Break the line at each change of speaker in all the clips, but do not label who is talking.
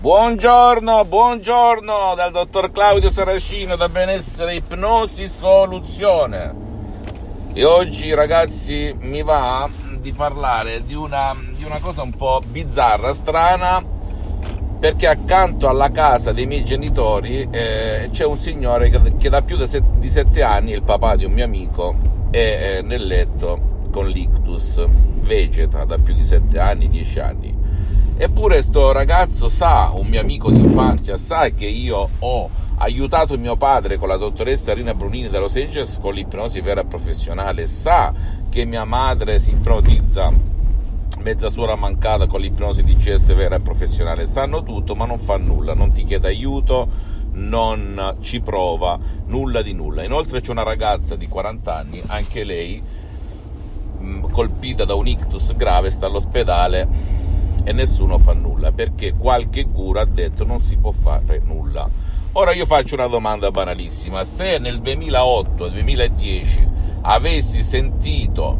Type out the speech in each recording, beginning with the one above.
Buongiorno, buongiorno dal dottor Claudio Saracino da Benessere Ipnosi Soluzione. E oggi ragazzi mi va di parlare di una, di una cosa un po' bizzarra, strana, perché accanto alla casa dei miei genitori eh, c'è un signore che, che da più di, set, di sette anni, il papà di un mio amico, è eh, nel letto con l'ictus, vegeta da più di sette anni, dieci anni Eppure sto ragazzo sa, un mio amico d'infanzia, sa che io ho aiutato mio padre con la dottoressa Rina Brunini da Los Angeles con l'ipnosi vera professionale, sa che mia madre si ipnotizza mezza suora mancata con l'ipnosi di CS vera e professionale, sanno tutto ma non fa nulla, non ti chiede aiuto, non ci prova, nulla di nulla. Inoltre c'è una ragazza di 40 anni, anche lei colpita da un ictus grave, sta all'ospedale e nessuno fa nulla perché qualche guru ha detto non si può fare nulla. Ora io faccio una domanda banalissima, se nel 2008-2010 avessi sentito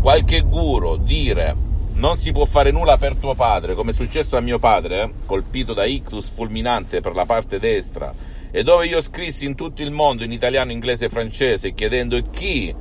qualche guru dire non si può fare nulla per tuo padre, come è successo a mio padre, eh, colpito da ictus fulminante per la parte destra, e dove io scrissi in tutto il mondo, in italiano, inglese e francese, chiedendo chi,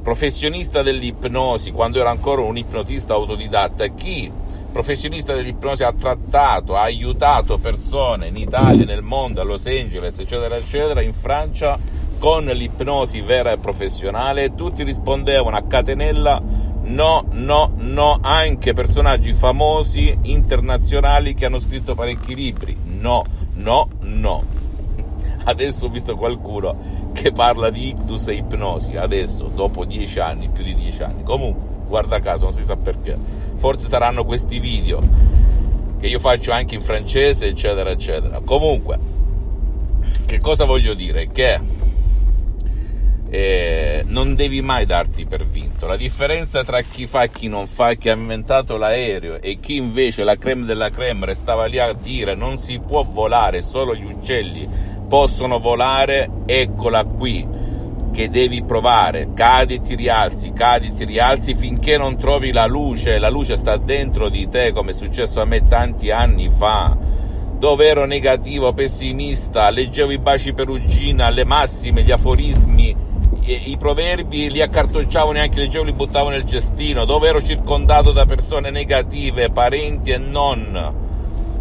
professionista dell'ipnosi, quando ero ancora un ipnotista autodidatta, chi professionista dell'ipnosi ha trattato, ha aiutato persone in Italia, nel mondo, a Los Angeles, eccetera, eccetera, in Francia con l'ipnosi vera e professionale e tutti rispondevano a catenella no, no, no, anche personaggi famosi internazionali che hanno scritto parecchi libri, no, no, no. Adesso ho visto qualcuno che parla di ictus e ipnosi, adesso, dopo dieci anni, più di dieci anni. Comunque, guarda caso, non si sa perché. Forse saranno questi video che io faccio anche in francese, eccetera, eccetera. Comunque, che cosa voglio dire? Che eh, non devi mai darti per vinto. La differenza tra chi fa e chi non fa, chi ha inventato l'aereo e chi invece la creme della creme restava lì a dire non si può volare, solo gli uccelli possono volare, eccola qui che devi provare, cadi e ti rialzi, cadi e ti rialzi finché non trovi la luce, la luce sta dentro di te come è successo a me tanti anni fa, dove ero negativo, pessimista, leggevo i baci perugina, le massime, gli aforismi, i, proverbi li accartocciavo, neanche leggevo, li buttavo nel cestino, dove ero circondato da persone negative, parenti e non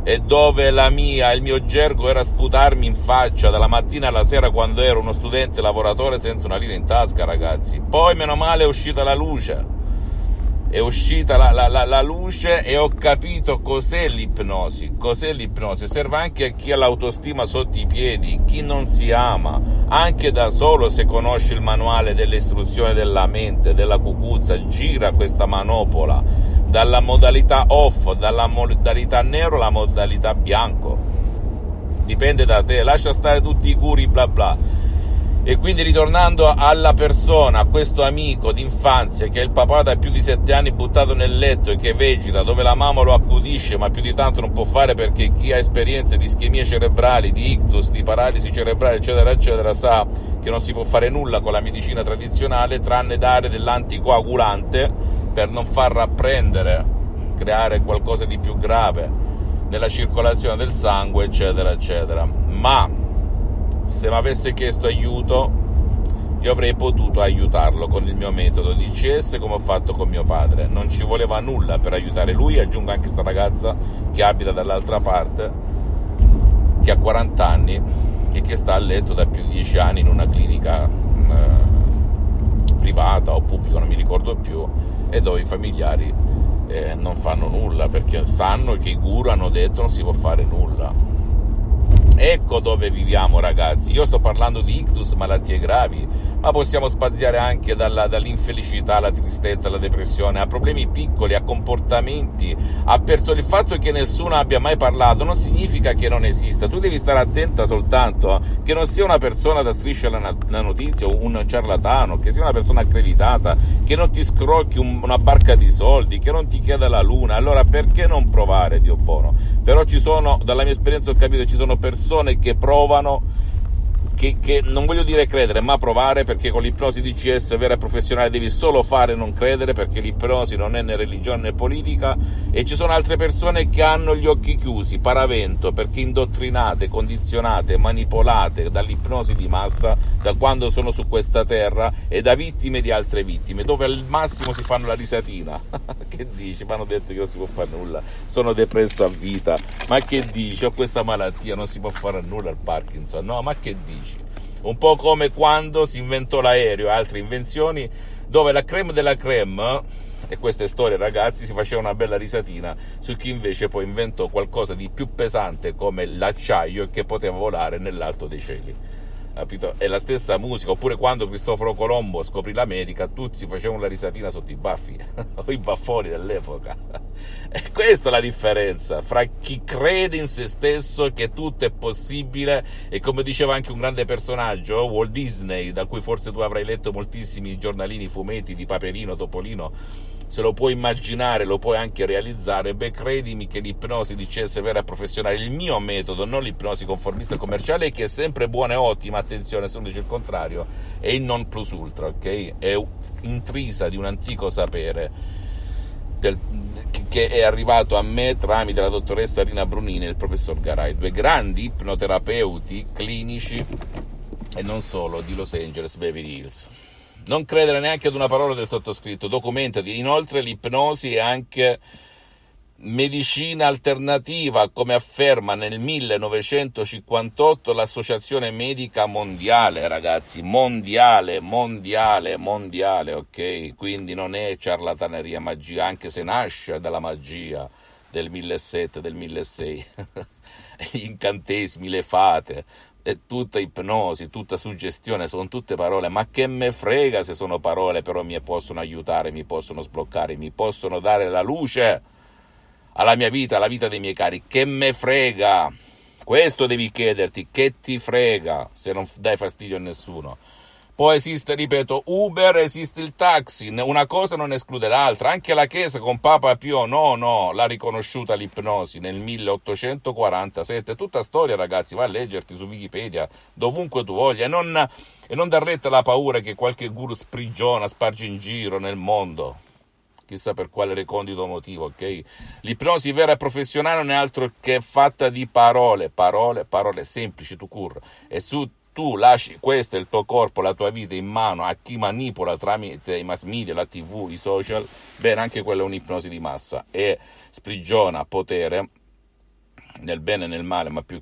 e dove la mia, il mio gergo era sputarmi in faccia dalla mattina alla sera quando ero uno studente lavoratore senza una lira in tasca, ragazzi. Poi, meno male, è uscita la luce. È uscita la, la, la, la luce e ho capito cos'è l'ipnosi. Cos'è l'ipnosi? Serve anche a chi ha l'autostima sotto i piedi, chi non si ama, anche da solo se conosce il manuale delle istruzioni della mente, della cucuzza, gira questa manopola dalla modalità off, dalla modalità nero alla modalità bianco. Dipende da te, lascia stare tutti i curi bla bla. E quindi ritornando alla persona, a questo amico d'infanzia che è il papà da più di sette anni buttato nel letto e che vegeta, dove la mamma lo accudisce, ma più di tanto non può fare perché chi ha esperienze di ischemie cerebrali, di ictus, di paralisi cerebrale, eccetera, eccetera, sa che non si può fare nulla con la medicina tradizionale tranne dare dell'anticoagulante per non far rapprendere, creare qualcosa di più grave nella circolazione del sangue, eccetera, eccetera. Ma se mi avesse chiesto aiuto, io avrei potuto aiutarlo con il mio metodo di CS come ho fatto con mio padre. Non ci voleva nulla per aiutare lui, aggiungo anche questa ragazza che abita dall'altra parte, che ha 40 anni e che sta a letto da più di 10 anni in una clinica eh, privata o pubblica, non mi ricordo più, e dove i familiari eh, non fanno nulla perché sanno che i guru hanno detto non si può fare nulla. Ecco dove viviamo ragazzi, io sto parlando di ictus, malattie gravi, ma possiamo spaziare anche dalla, dall'infelicità alla tristezza, alla depressione, a problemi piccoli, a comportamenti, a persone. Il fatto che nessuno abbia mai parlato non significa che non esista, tu devi stare attenta soltanto che non sia una persona da striscia la notizia, un ciarlatano, che sia una persona accreditata, che non ti scrocchi un, una barca di soldi, che non ti chieda la luna, allora perché non provare, Dio buono? Però ci sono, dalla mia esperienza ho capito, ci sono persone che provano che, che, non voglio dire credere, ma provare, perché con l'ipnosi DCS vera e professionale devi solo fare e non credere, perché l'ipnosi non è né religione né politica, e ci sono altre persone che hanno gli occhi chiusi, paravento, perché indottrinate, condizionate, manipolate dall'ipnosi di massa, da quando sono su questa terra, e da vittime di altre vittime, dove al massimo si fanno la risatina. che dici? Mi hanno detto che non si può fare nulla, sono depresso a vita, ma che dici? Ho questa malattia, non si può fare nulla al Parkinson, no, ma che dici? un po' come quando si inventò l'aereo e altre invenzioni, dove la creme della creme, e queste storie ragazzi, si faceva una bella risatina su chi invece poi inventò qualcosa di più pesante come l'acciaio che poteva volare nell'alto dei cieli? È la stessa musica, oppure quando Cristoforo Colombo scoprì l'America, tutti facevano la risatina sotto i baffi, o i baffoni dell'epoca. E questa è la differenza fra chi crede in se stesso che tutto è possibile e come diceva anche un grande personaggio, Walt Disney, da cui forse tu avrai letto moltissimi giornalini, fumetti di Paperino, Topolino, se lo puoi immaginare, lo puoi anche realizzare, beh credimi che l'ipnosi di CS vera e professionale, il mio metodo, non l'ipnosi conformista commerciale, che è sempre buona e ottima, attenzione se non dice il contrario, è il non plus ultra, ok? È intrisa di un antico sapere del, che è arrivato a me tramite la dottoressa Rina Brunini e il professor Garay, due grandi ipnoterapeuti clinici e non solo di Los Angeles, Beverly Hills. Non credere neanche ad una parola del sottoscritto, documentati. Inoltre l'ipnosi è anche medicina alternativa, come afferma nel 1958 l'Associazione Medica Mondiale, ragazzi, mondiale, mondiale, mondiale, ok? Quindi non è ciarlataneria magia, anche se nasce dalla magia del 1700, del 1600. Gli incantesimi, le fate, è tutta ipnosi, tutta suggestione, sono tutte parole, ma che me frega se sono parole, però mi possono aiutare, mi possono sbloccare, mi possono dare la luce alla mia vita, alla vita dei miei cari, che me frega. Questo devi chiederti, che ti frega se non dai fastidio a nessuno. Poi esiste, ripeto, Uber, esiste il taxi, una cosa non esclude l'altra. Anche la Chiesa con Papa Pio no, no, l'ha riconosciuta l'ipnosi nel 1847. Tutta storia, ragazzi, va a leggerti su Wikipedia, dovunque tu voglia, e non, e non dar retta alla paura che qualche guru sprigiona, sparge in giro nel mondo. Chissà per quale recondito motivo, ok? L'ipnosi vera e professionale non è altro che fatta di parole, parole, parole semplici, tu cur. E su tu lasci questo il tuo corpo, la tua vita in mano a chi manipola tramite i mass media, la tv, i social, bene, anche quella è un'ipnosi di massa e sprigiona potere nel bene e nel male, ma più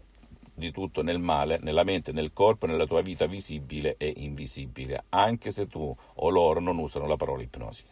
di tutto nel male, nella mente, nel corpo, nella tua vita visibile e invisibile, anche se tu o loro non usano la parola ipnosi.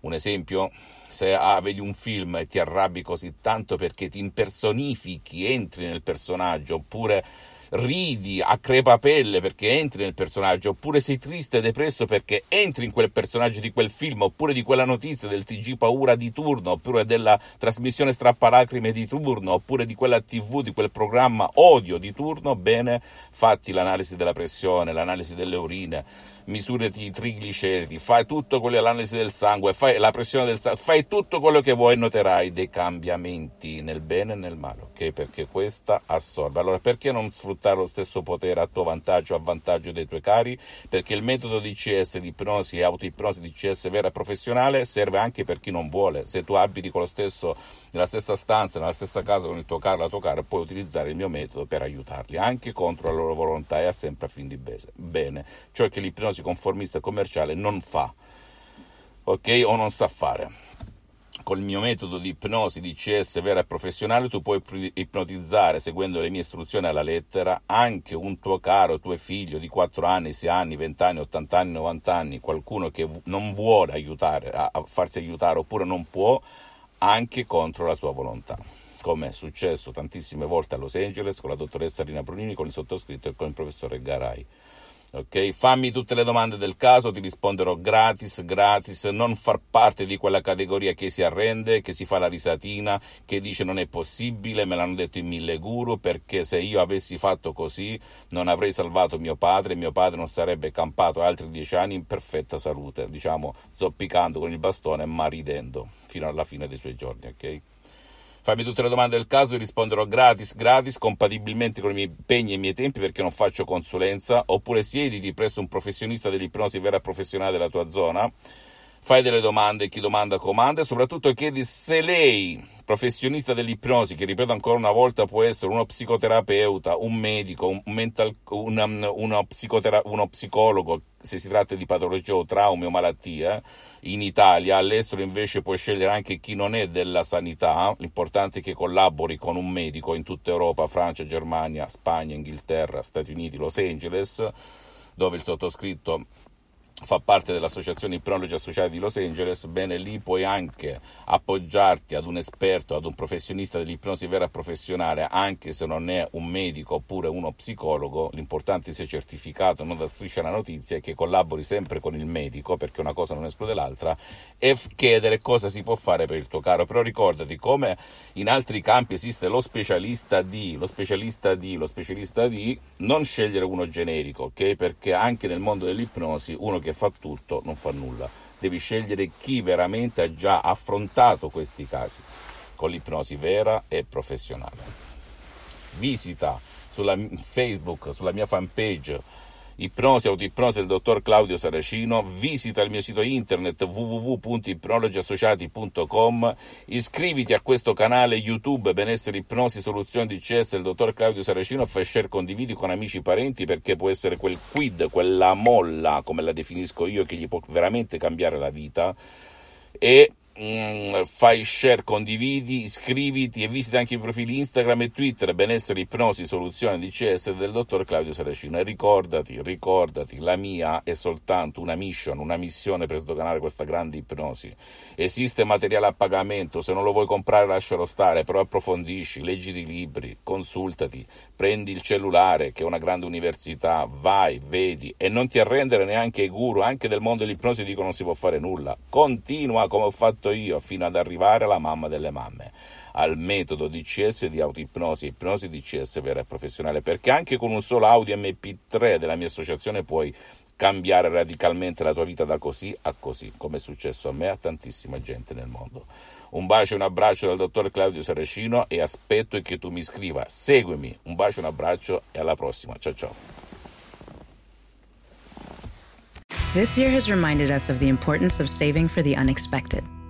Un esempio, se ah, vedi un film e ti arrabbi così tanto perché ti impersonifichi, entri nel personaggio, oppure ridi a crepapelle perché entri nel personaggio, oppure sei triste e depresso perché entri in quel personaggio di quel film, oppure di quella notizia del TG paura di turno, oppure della trasmissione strappalacrime di turno, oppure di quella TV, di quel programma odio di turno, bene, fatti l'analisi della pressione, l'analisi delle urine misurati i trigliceridi, fai tutto quello l'analisi del sangue, fai la pressione del sangue, fai tutto quello che vuoi e noterai dei cambiamenti nel bene e nel male, ok? Perché questa assorbe. Allora perché non sfruttare lo stesso potere a tuo vantaggio, a vantaggio dei tuoi cari? Perché il metodo di CS, di ipnosi e autoipnosi di CS vera e professionale serve anche per chi non vuole. Se tu abiti con lo stesso, nella stessa stanza, nella stessa casa con il tuo caro la tua cara, puoi utilizzare il mio metodo per aiutarli, anche contro la loro volontà e sempre a fin di bene. Ciò che l'ipnosi ipnosi conformista e commerciale non fa, ok? O non sa fare. Con il mio metodo di ipnosi di CS vera e professionale tu puoi ipnotizzare, seguendo le mie istruzioni alla lettera, anche un tuo caro, tuo figlio di 4 anni, 6 anni, 20 anni, 80 anni, 90 anni, qualcuno che non vuole aiutare, a farsi aiutare oppure non può, anche contro la sua volontà. come è successo tantissime volte a Los Angeles con la dottoressa Rina Brunini, con il sottoscritto e con il professore Garai. Ok, fammi tutte le domande del caso, ti risponderò gratis, gratis, non far parte di quella categoria che si arrende, che si fa la risatina, che dice non è possibile, me l'hanno detto in mille guru, perché se io avessi fatto così non avrei salvato mio padre, mio padre non sarebbe campato altri dieci anni in perfetta salute, diciamo zoppicando con il bastone ma ridendo fino alla fine dei suoi giorni, ok? Fammi tutte le domande del caso e risponderò gratis, gratis, compatibilmente con i miei impegni e i miei tempi perché non faccio consulenza, oppure siediti presso un professionista dell'ipnosi vera professionale della tua zona, fai delle domande, chi domanda comanda e soprattutto chiedi se lei, professionista dell'ipnosi, che ripeto ancora una volta può essere uno psicoterapeuta, un medico, un mental, un, uno, psicotera- uno psicologo, se si tratta di patologie o traumi o malattie, in Italia, all'estero invece puoi scegliere anche chi non è della sanità, l'importante è che collabori con un medico in tutta Europa, Francia, Germania, Spagna, Inghilterra, Stati Uniti, Los Angeles, dove il sottoscritto fa parte dell'associazione Ipnologi Associati di Los Angeles, bene lì puoi anche appoggiarti ad un esperto, ad un professionista dell'ipnosi vera professionale, anche se non è un medico oppure uno psicologo, l'importante sia certificato, non da striscia la notizia e che collabori sempre con il medico, perché una cosa non esclude l'altra, e chiedere cosa si può fare per il tuo caro. Però ricordati, come in altri campi esiste lo specialista di, lo specialista di, lo specialista di, non scegliere uno generico, ok? Perché anche nel mondo dell'ipnosi uno che che fa tutto non fa nulla. Devi scegliere chi veramente ha già affrontato questi casi con l'ipnosi vera e professionale. Visita sulla Facebook, sulla mia fanpage Ipnosi Autoipnosi del dottor Claudio Saracino, visita il mio sito internet www.ipnologiassociati.com, iscriviti a questo canale YouTube Benessere Ipnosi Soluzioni DCS del dottor Claudio Saracino, fai share, condividi con amici e parenti perché può essere quel quid, quella molla, come la definisco io, che gli può veramente cambiare la vita. E Mm, fai share, condividi, iscriviti e visita anche i profili Instagram e Twitter. Benessere Ipnosi Soluzione DCS del dottor Claudio Saracino. E ricordati, ricordati, la mia è soltanto una mission, una missione per sdoganare questa grande ipnosi. Esiste materiale a pagamento, se non lo vuoi comprare lascialo stare, però approfondisci, leggi i libri, consultati, prendi il cellulare che è una grande università, vai, vedi. E non ti arrendere neanche ai guru, anche del mondo dell'ipnosi dicono non si può fare nulla. Continua come ho fatto io fino ad arrivare alla mamma delle mamme, al metodo DCS di autoipnosi, ipnosi DCS vera e professionale, perché anche con un solo audio MP3 della mia associazione puoi cambiare radicalmente la tua vita da così a così, come è successo a me e a tantissima gente nel mondo. Un bacio e un abbraccio dal dottor Claudio Saracino e aspetto che tu mi scriva. Seguimi. Un bacio e un abbraccio e alla prossima. Ciao ciao.
This year has reminded us of the importance of saving for the unexpected.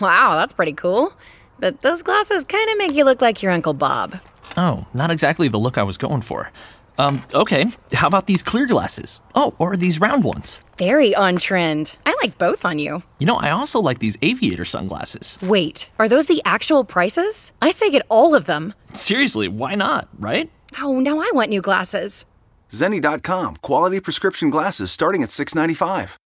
Wow, that's pretty cool. But those glasses kind of make you look like your Uncle Bob.
Oh, not exactly the look I was going for. Um, okay, how about these clear glasses? Oh, or these round ones?
Very on trend. I like both on you.
You know, I also like these aviator sunglasses.
Wait, are those the actual prices? I say get all of them.
Seriously, why not, right?
Oh, now I want new glasses.
Zenny.com, quality prescription glasses starting at 695.